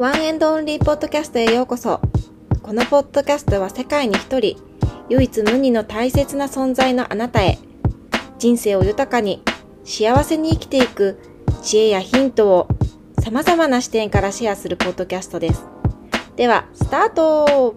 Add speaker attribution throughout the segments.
Speaker 1: ワンエンドオンリーポッドキャストへようこそ。このポッドキャストは世界に一人、唯一無二の大切な存在のあなたへ、人生を豊かに、幸せに生きていく知恵やヒントを様々な視点からシェアするポッドキャストです。では、スタート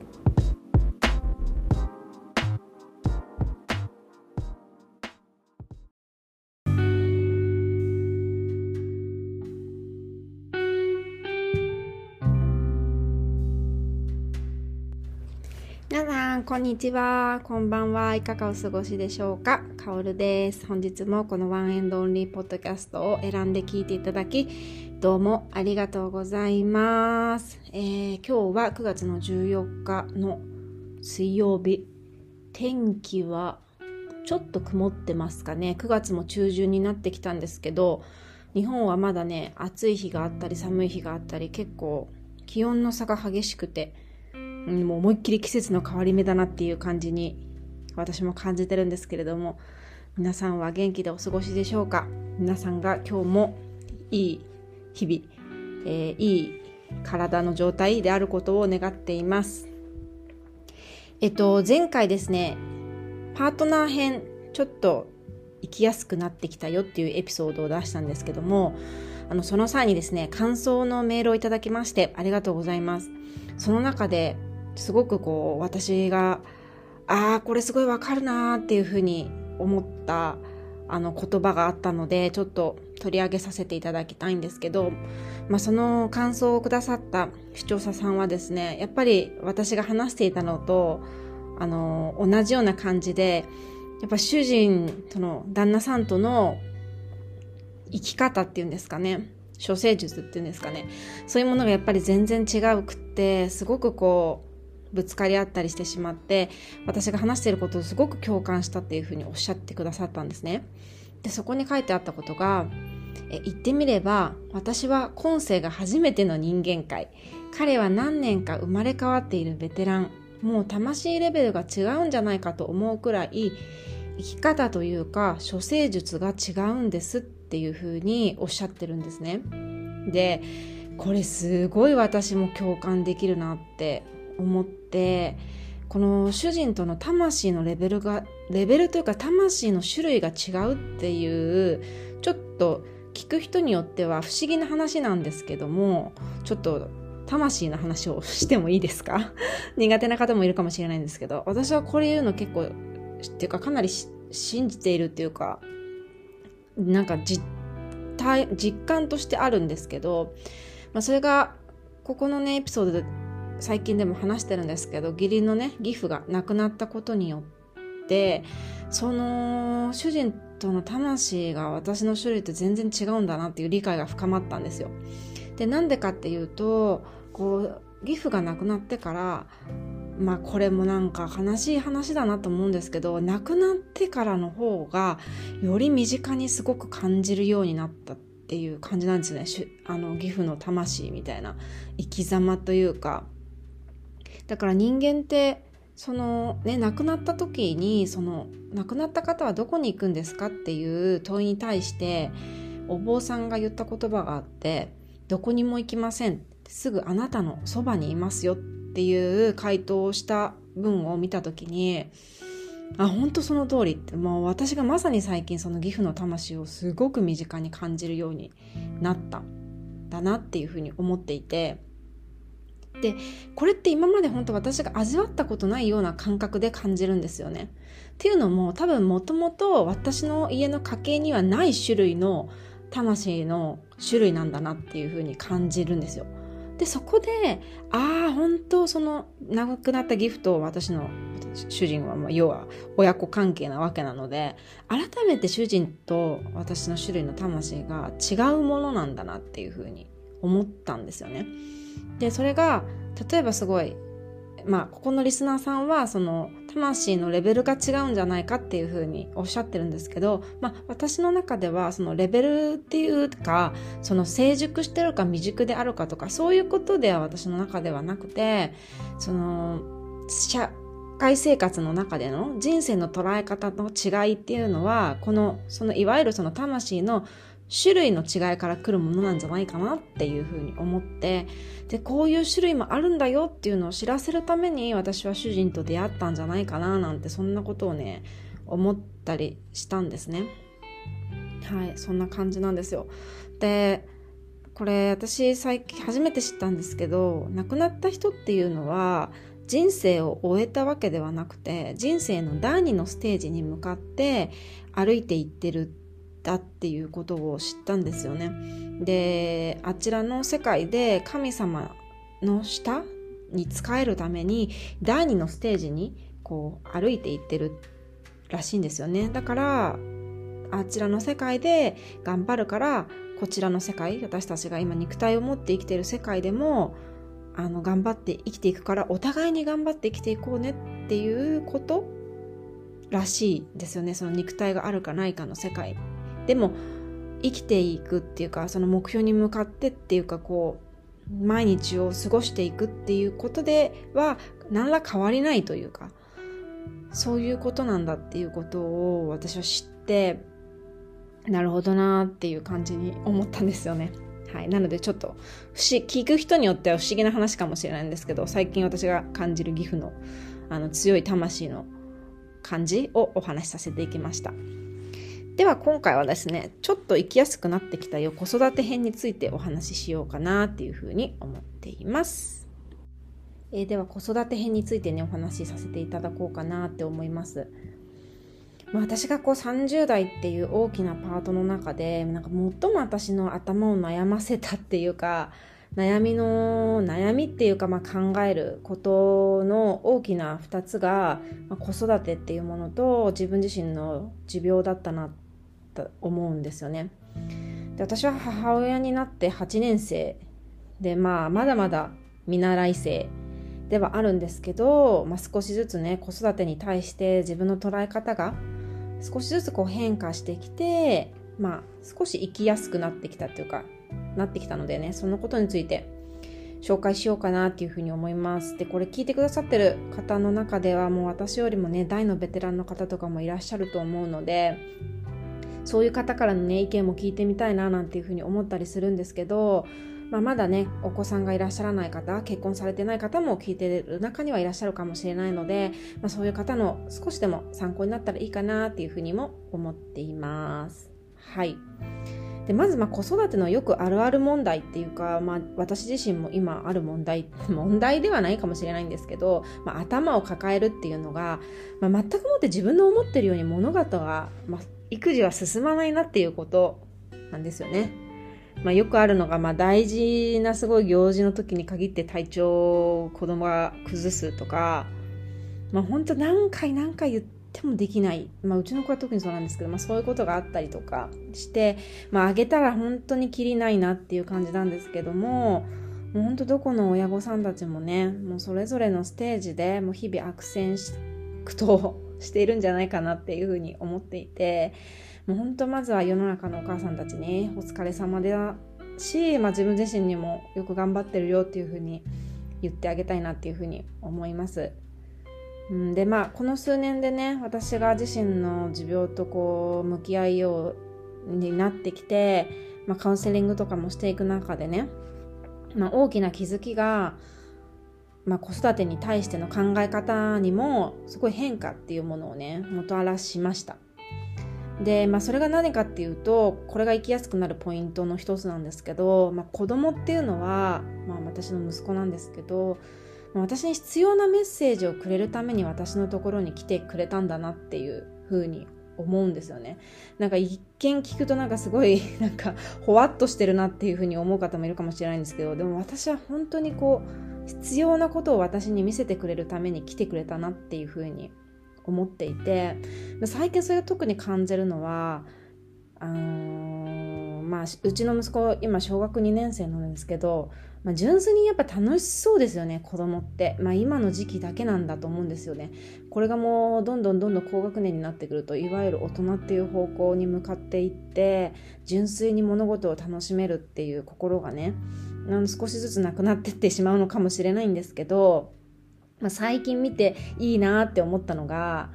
Speaker 1: こんにちは。こんばんは。いかがお過ごしでしょうか？かおるです。本日もこのワンエンドオンリーポッドキャストを選んで聞いていただき、どうもありがとうございます。えー、今日は9月の14日の水曜日。天気はちょっと曇ってますかね。9月も中旬になってきたんですけど、日本はまだね、暑い日があったり寒い日があったり、結構気温の差が激しくて、もう思いっきり季節の変わり目だなっていう感じに私も感じてるんですけれども皆さんは元気でお過ごしでしょうか？皆さんが今日もいい日々、えー、いい体の状態であることを願っています。えっと前回ですねパートナー編ちょっと生きやすくなってきたよっていうエピソードを出したんですけどもあのその際にですね感想のメールをいただきましてありがとうございます。その中ですごくこう私がああこれすごいわかるなーっていうふうに思ったあの言葉があったのでちょっと取り上げさせていただきたいんですけど、まあ、その感想をくださった視聴者さんはですねやっぱり私が話していたのとあの同じような感じでやっぱ主人との旦那さんとの生き方っていうんですかね処世術っていうんですかねそういうものがやっぱり全然違うくってすごくこうぶつかり合ったりしてしまって私が話していることをすごく共感したっていうふうにおっしゃってくださったんですね。でそこに書いてあったことがえ言ってみれば私は今世が初めての人間界彼は何年か生まれ変わっているベテランもう魂レベルが違うんじゃないかと思うくらい生き方というか処世術が違うんですっていうふうにおっしゃってるんですね。でこれすごい私も共感できるなって思ってこの主人との魂のレベルがレベルというか魂の種類が違うっていうちょっと聞く人によっては不思議な話なんですけどもちょっと魂の話をしてもいいですか？苦手な方もいるかもしれないんですけど私はこれ言うの結構っていうかかなり信じているっていうかなんか実実感としてあるんですけど、まあ、それがここのねエピソードで最近でも話してるんですけど義理のね義父が亡くなったことによってその主人との魂が私の種類と全然違うんだなっていう理解が深まったんですよ。でなんでかっていうとこう義父が亡くなってからまあこれもなんか悲しい話だなと思うんですけど亡くなってからの方がより身近にすごく感じるようになったっていう感じなんですねあの義父の魂みたいな生き様というかだから人間ってそのね亡くなった時にその亡くなった方はどこに行くんですかっていう問いに対してお坊さんが言った言葉があってどこにも行きません。すぐあなたのそばにいますよっていう回答をした文を見た時にあ本当その通りってもう私がまさに最近その義父の魂をすごく身近に感じるようになった。んだなっていうふうに思っていてでこれって今まで本当私が味わったことないような感覚で感じるんですよね。っていうのも多分もともと私の家の家系にはない種類の魂の種類なんだなっていうふうに感じるんですよ。でそこでああ本当その長くなったギフトを私の主人はまあ要は親子関係なわけなので改めて主人と私の種類の魂が違うものなんだなっていうふうに思ったんですよね。でそれが例えばすごいまあここのリスナーさんはその魂のレベルが違うんじゃないかっていうふうにおっしゃってるんですけど、まあ、私の中ではそのレベルっていうかその成熟してるか未熟であるかとかそういうことでは私の中ではなくてその社会生活の中での人生の捉え方の違いっていうのはこのそのいわゆるその魂の種類の違いから来るものなんじゃないかなっていうふうに思ってでこういう種類もあるんだよっていうのを知らせるために私は主人と出会ったんじゃないかななんてそんなことをね思ったりしたんですね。はいそんな感じなんですよ。でこれ私最近初めて知ったんですけど亡くなった人っていうのは人生を終えたわけではなくて人生の第二のステージに向かって歩いていってるってだっていうことを知ったんですよね。であちらの世界で神様の下に仕えるために第二のステージにこう歩いていってるらしいんですよね。だからあちらの世界で頑張るからこちらの世界私たちが今肉体を持って生きている世界でもあの頑張って生きていくからお互いに頑張って生きていこうねっていうことらしいですよねその肉体があるかないかの世界でも生きていくっていうかその目標に向かってっていうかこう毎日を過ごしていくっていうことでは何ら変わりないというかそういうことなんだっていうことを私は知ってなるほどなっていう感じに思ったんですよね。はい、なのでちょっと不思聞く人によっては不思議な話かもしれないんですけど最近私が感じる岐阜のあの強い魂の感じをお話しさせていきましたでは今回はですねちょっと生きやすくなってきたよ子育て編についてお話ししようかなっていうふうに思っています、えー、では子育て編についてねお話しさせていただこうかなって思います。まあ、私がこう30代っていう大きなパートの中でなんか最も私の頭を悩ませたっていうか悩みの悩みっていうかまあ考えることの大きな2つが、まあ、子育てっていうものと自分自身の持病だったなっと思うんですよね。で私は母親になって8年生で、まあ、まだまだ見習い生ではあるんですけど、まあ、少しずつね子育てに対して自分の捉え方が少しずつこう変化してきて、まあ、少し生きやすくなってきたっていうか、なってきたのでね、そのことについて紹介しようかなっていうふうに思います。で、これ聞いてくださってる方の中ではもう私よりもね、大のベテランの方とかもいらっしゃると思うので、そういう方からのね、意見も聞いてみたいななんていうふうに思ったりするんですけど、まあ、まだねお子さんがいらっしゃらない方結婚されてない方も聞いてる中にはいらっしゃるかもしれないので、まあ、そういう方の少しでも参考になったらいいかなっていうふうにも思っています。はいでまずまあ子育てのよくあるある問題っていうか、まあ、私自身も今ある問題 問題ではないかもしれないんですけど、まあ、頭を抱えるっていうのが、まあ、全くもって自分の思ってるように物事が、ま、育児は進まないなっていうことなんですよね。まあ、よくあるのが、まあ、大事なすごい行事の時に限って体調を子供が崩すとか、まあ、本当何回何回言ってもできない、まあ、うちの子は特にそうなんですけど、まあ、そういうことがあったりとかして、まあ、あげたら本当にきりないなっていう感じなんですけどももう本当どこの親御さんたちもねもうそれぞれのステージでもう日々悪戦苦闘しているんじゃないかなっていうふうに思っていてもう本当まずは世の中のお母さんたちにお疲れ様だし、まあ、自分自身にもよく頑張ってるよっていうふうに言ってあげたいなっていうふうに思います。でまあこの数年でね私が自身の持病とこう向き合いようになってきて、まあ、カウンセリングとかもしていく中でね、まあ、大きな気づきが、まあ、子育てに対しての考え方にもすごい変化っていうものをねもたらしました。で、まあ、それが何かっていうとこれが生きやすくなるポイントの一つなんですけど、まあ、子供っていうのは、まあ、私の息子なんですけど私に必要なメッセージをくれるために私のところに来てくれたんだなっていうふうに思うんですよね。なんか一見聞くとなんかすごい なんかほわっとしてるなっていうふうに思う方もいるかもしれないんですけどでも私は本当にこう必要なことを私に見せてくれるために来てくれたなっていうふうに思っていて最近それを特に感じるのはあのー、まあうちの息子今小学2年生なんですけど、まあ、純粋にやっぱ楽しそうですよね子供って、まあ、今の時期だけなんだと思うんですよね。これがもうどんどんどんどん高学年になってくるといわゆる大人っていう方向に向かっていって純粋に物事を楽しめるっていう心がねの少しずつなくなってってしまうのかもしれないんですけどまあ、最近見ていいなって思ったのが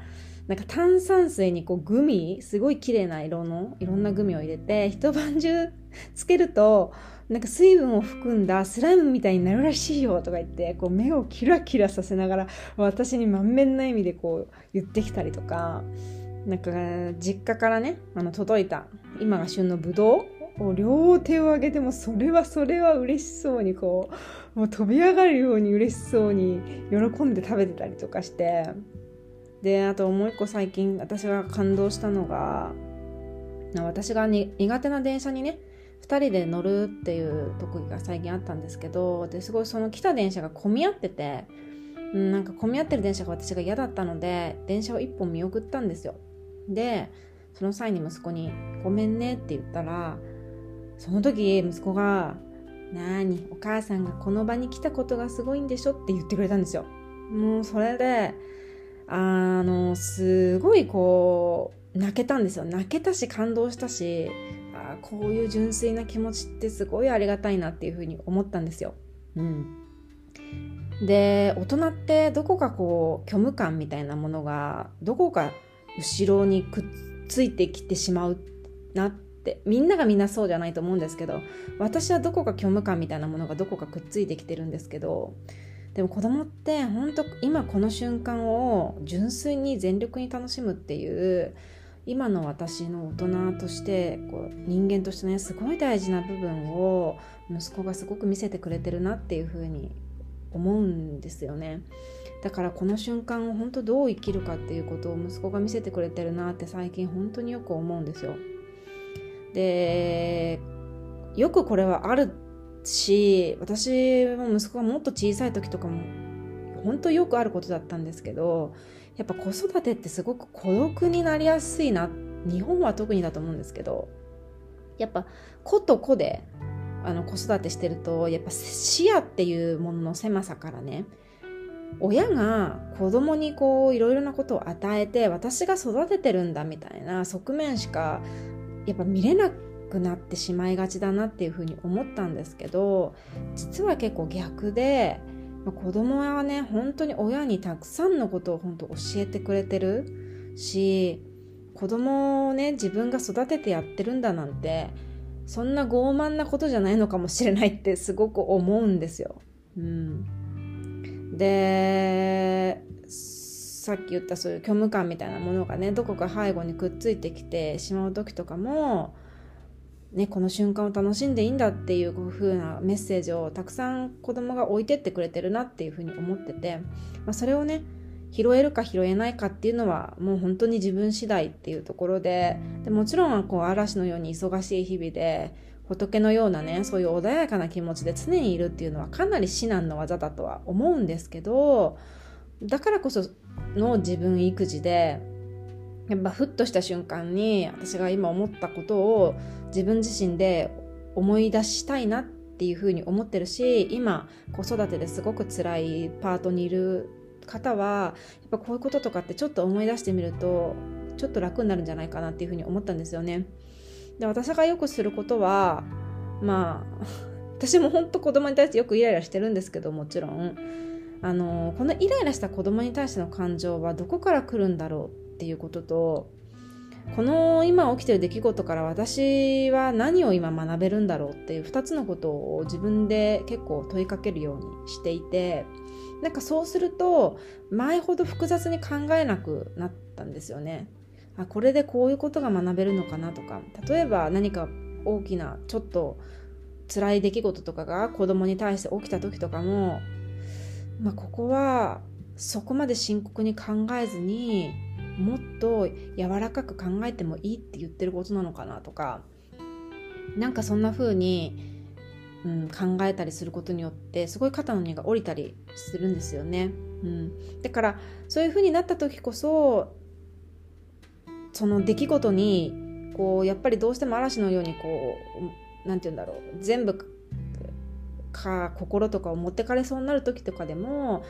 Speaker 1: なんか炭酸水にこうグミすごい綺麗な色のいろんなグミを入れて一晩中つけるとなんか水分を含んだスライムみたいになるらしいよとか言ってこう目をキラキラさせながら私に満面な意味でこう言ってきたりとかなんか実家からねあの届いた今が旬のぶどうを両手を上げてもそれはそれは嬉しそうにこうもう飛び上がるように嬉しそうに喜んで食べてたりとかして。であともう一個最近私が感動したのが私が苦手な電車にね2人で乗るっていう特技が最近あったんですけどですごいその来た電車が混み合ってて、うん、なんか混み合ってる電車が私が嫌だったので電車を1本見送ったんですよ。でその際に息子に「ごめんね」って言ったらその時息子が「なーにお母さんがこの場に来たことがすごいんでしょ」って言ってくれたんですよ。もうそれであのすごいこう泣けたんですよ。泣けたし感動したしあこういう純粋な気持ちってすごいありがたいなっていうふうに思ったんですよ。うん、で大人ってどこかこう虚無感みたいなものがどこか後ろにくっついてきてしまうなってみんながみんなそうじゃないと思うんですけど私はどこか虚無感みたいなものがどこかくっついてきてるんですけどでも子供って本当今この瞬間を純粋に全力に楽しむっていう今の私の大人としてこう人間としてねすごい大事な部分を息子がすごく見せてくれてるなっていうふうに思うんですよね。だからこの瞬間を本当どう生きるかっていうことを息子が見せてくれてるなって最近本当によく思うんですよ。でよくこれはあるし私も息子がもっと小さい時とかも本当よくあることだったんですけどやっぱ子育てってすごく孤独になりやすいな日本は特にだと思うんですけどやっぱ子と子であの子育てしてるとやっぱ視野っていうものの狭さからね親が子供にこういろいろなことを与えて私が育ててるんだみたいな側面しかやっぱ見れなくなってしまいがちだなっていうふうに思ったんですけど実は結構逆でま子供はね本当に親にたくさんのことを本当教えてくれてるし子供をね自分が育ててやってるんだなんてそんな傲慢なことじゃないのかもしれないってすごく思うんですよ。うん、でさっき言ったそういう虚無感みたいなものがねどこか背後にくっついてきてしまう時とかもね、この瞬間を楽しんでいいんだっていう風なメッセージをたくさん子供が置いてってくれてるなっていうふうに思ってて、まあ、それをね拾えるか拾えないかっていうのはもう本当に自分次第っていうところででもちろんこう嵐のように忙しい日々で仏のようなねそういう穏やかな気持ちで常にいるっていうのはかなり至難の技だとは思うんですけどだからこその自分育児でやっぱふっとした瞬間に私が今思ったことを自分自身で思い出したいなっていうふうに思ってるし今子育てですごく辛いパートにいる方はやっぱこういうこととかってちょっと思い出してみるとちょっと楽になるんじゃないかなっていうふうに思ったんですよね。で私がよくすることはまあ 私も本当子供に対してよくイライラしてるんですけどもちろんあのこのイライラした子供に対しての感情はどこから来るんだろうっていうこととこの今起きてる出来事から私は何を今学べるんだろうっていう2つのことを自分で結構問いかけるようにしていてなんかそうすると前ほど複雑に考えなくなったんですよね。あこれでこういうことが学べるのかなとか例えば何か大きなちょっと辛い出来事とかが子供に対して起きた時とかも、まあ、ここはそこまで深刻に考えずにもっと柔らかく考えてもいいって言ってることなのかなとかなんかそんな風に、うん、考えたりすることによってすごい肩の荷が下りたりするんですよね。うん、だからそういう風になった時こそその出来事にこうやっぱりどうしても嵐のようにこう何て言うんだろう全部か心とかを持ってかれそうになる時とかでも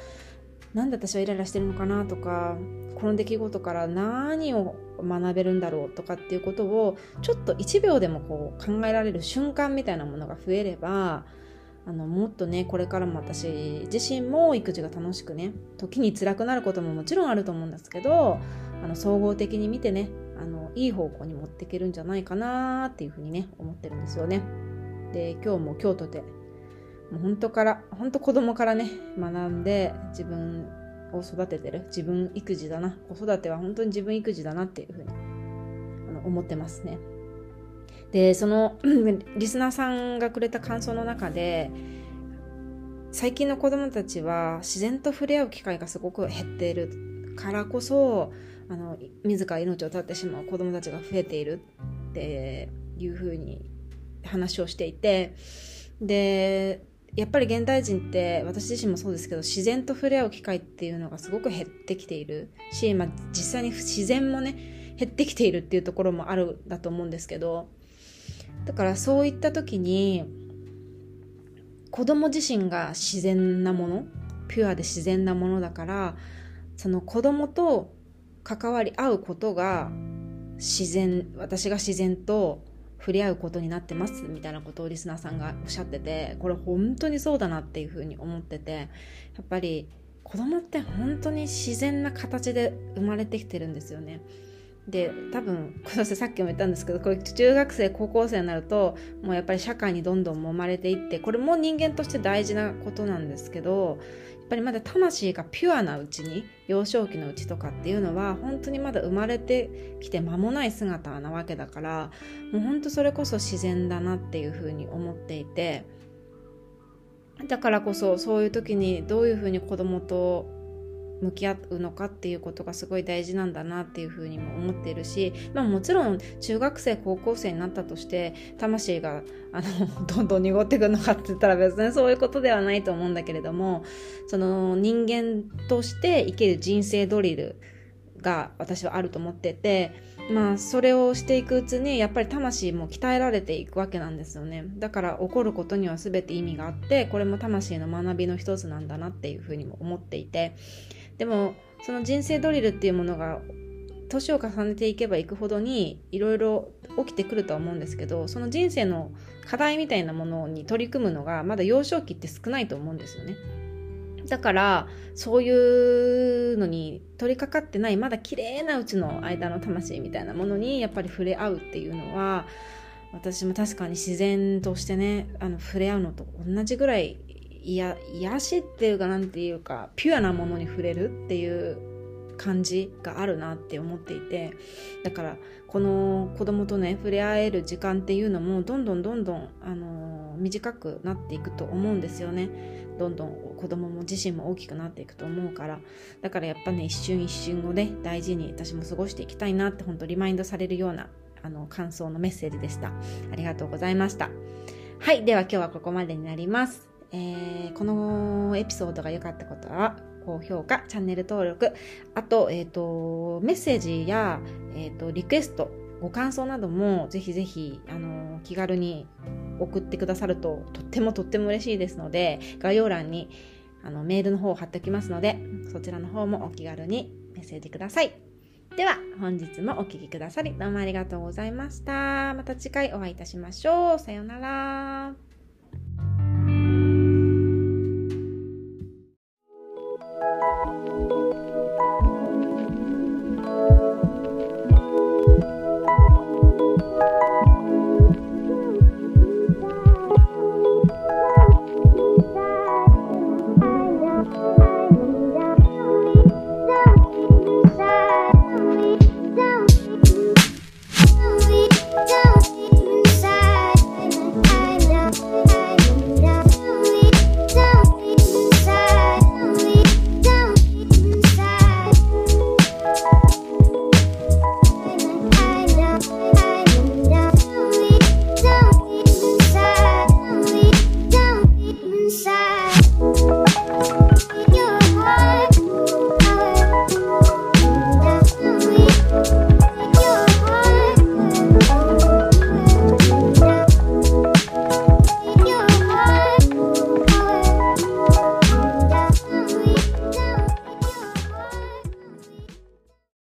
Speaker 1: なんで私はイライラしてるのかなとかこの出来事から何を学べるんだろうとかっていうことをちょっと1秒でもこう考えられる瞬間みたいなものが増えればあのもっとねこれからも私自身も育児が楽しくね時に辛くなることももちろんあると思うんですけどあの総合的に見てねあのいい方向に持っていけるんじゃないかなっていうふうにね思ってるんですよね。で今日も京都でもう本当から本当子供からね学んで自分を育ててる自分育児だな子育ては本当に自分育児だなっていうふうにあの思ってますね。でその リスナーさんがくれた感想の中で最近の子供たちは自然と触れ合う機会がすごく減っているからこそあの自ら命を絶ってしまう子供たちが増えているっていうふうに話をしていてでやっぱり現代人って私自身もそうですけど自然と触れ合う機会っていうのがすごく減ってきている。し、まあ、実際に自然もね減ってきているっていうところもあるだと思うんですけど。だからそういった時に子供自身が自然なものピュアで自然なものだからその子供と関わり合うことが自然私が自然と触れ合うことになってますみたいなことをリスナーさんがおっしゃっててこれ本当にそうだなっていうふうに思っててやっぱり子供って本当に自然な形で生まれてきてるんですよね。で多分これさっきも言ったんですけどこれ中学生高校生になるともうやっぱり社会にどんどん揉まれていってこれも人間として大事なことなんですけどやっぱりまだ魂がピュアなうちに幼少期のうちとかっていうのは本当にまだ生まれてきて間もない姿なわけだからもう本当それこそ自然だなっていうふうに思っていてだからこそそういう時にどういうふうに子供と向き合うのかっていうことがすごい大事なんだなっていうふうにも思っているし、まあ、もちろん中学生高校生になったとして魂があの どんどん濁っていくのかって言ったら別にそういうことではないと思うんだけれどもその人間として生きる人生ドリルが私はあると思っててまあそれをしていくうちにやっぱり魂も鍛えられていくわけなんですよね。だから起こることには全て意味があってこれも魂の学びの一つなんだなっていうふうにも思っていてでもその人生ドリルっていうものが年を重ねていけばいくほどにいろいろ起きてくるとは思うんですけどその人生の課題みたいなものに取り組むのがまだ幼少期って少ないと思うんですよね。だからそういうのに取り掛かってないまだ綺麗なうちの間の魂みたいなものにやっぱり触れ合うっていうのは私も確かに自然としてねあの触れ合うのと同じぐらいいや癒しっていうかなんていうかピュアなものに触れるっていう感じがあるなって思っていてだからこの子供とね触れ合える時間っていうのもどんどんどんどん、あのー、短くなっていくと思うんですよね。どんどん子供も自身も大きくなっていくと思うから。だからやっぱね一瞬一瞬をね大事に私も過ごしていきたいなって本当リマインドされるようなあの感想のメッセージでした。ありがとうございました。はいでは今日はここまでになります。えー、このエピソードが良かったことは高評価、チャンネル登録、あと、えっ、ー、と、メッセージや、えっ、ー、と、リクエスト、ご感想などもぜひぜひ、あの、気軽に送ってくださるととってもとっても嬉しいですので、概要欄にあのメールの方を貼っておきますので、そちらの方もお気軽にメッセージください。では、本日もお聴きくださり、どうもありがとうございました。また次回お会いいたしましょう。さようなら。